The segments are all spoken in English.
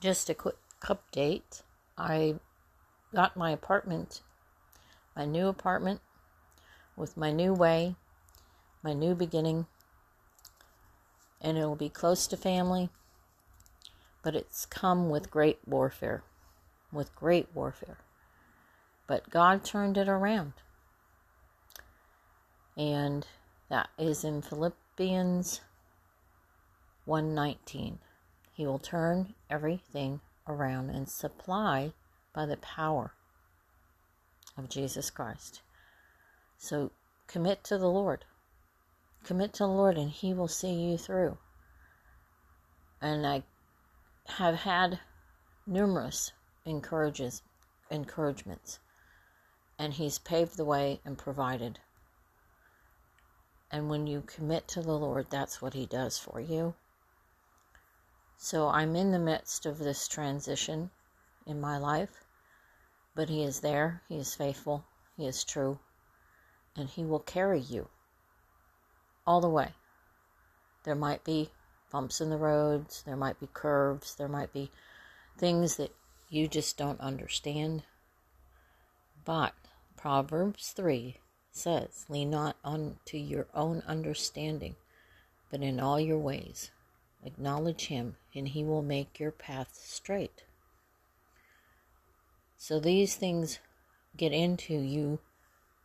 just a quick update. I got my apartment, my new apartment, with my new way, my new beginning, and it will be close to family, but it's come with great warfare, with great warfare. But God turned it around. And that is in Philippians 119. He will turn everything around and supply by the power of Jesus Christ. So commit to the Lord. Commit to the Lord and He will see you through. And I have had numerous encourages, encouragements, and He's paved the way and provided. And when you commit to the Lord, that's what He does for you. So I'm in the midst of this transition in my life, but He is there, He is faithful, He is true, and He will carry you all the way. There might be bumps in the roads, there might be curves, there might be things that you just don't understand. But Proverbs 3 says, Lean not unto your own understanding, but in all your ways Acknowledge Him, and He will make your path straight. So these things get into you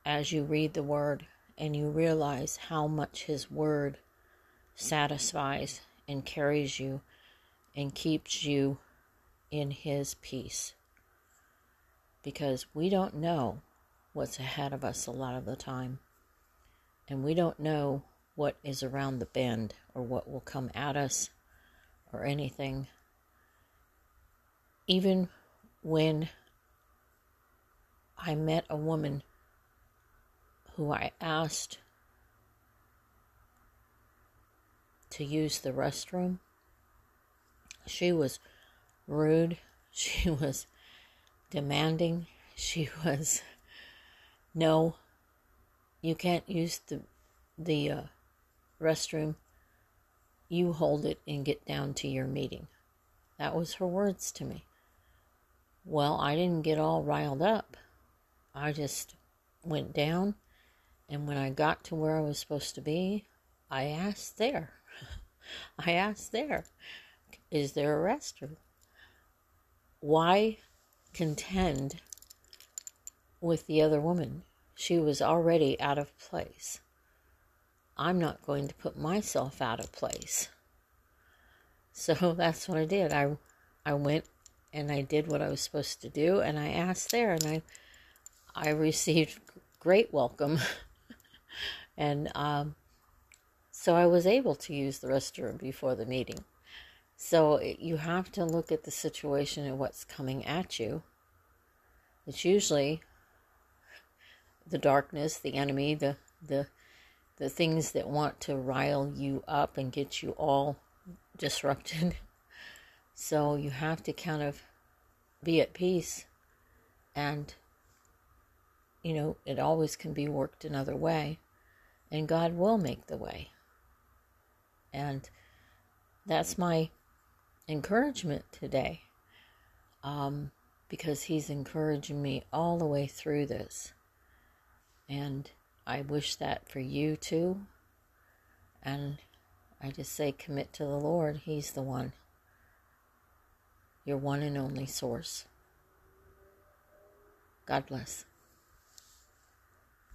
as you read the Word and you realize how much His Word satisfies and carries you and keeps you in His peace. Because we don't know what's ahead of us a lot of the time, and we don't know what is around the bend or what will come at us or anything. Even when I met a woman who I asked to use the restroom, she was rude, she was demanding, she was no you can't use the the uh, restroom. You hold it and get down to your meeting. That was her words to me. Well, I didn't get all riled up. I just went down, and when I got to where I was supposed to be, I asked there. I asked there, is there a restroom? Why contend with the other woman? She was already out of place. I'm not going to put myself out of place. So that's what I did. I I went and I did what I was supposed to do and I asked there and I I received great welcome. and um, so I was able to use the restroom before the meeting. So you have to look at the situation and what's coming at you. It's usually the darkness, the enemy, the the the things that want to rile you up and get you all disrupted. So you have to kind of be at peace and you know, it always can be worked another way and God will make the way. And that's my encouragement today. Um, because he's encouraging me all the way through this. And I wish that for you too. And I just say commit to the Lord. He's the one, your one and only source. God bless.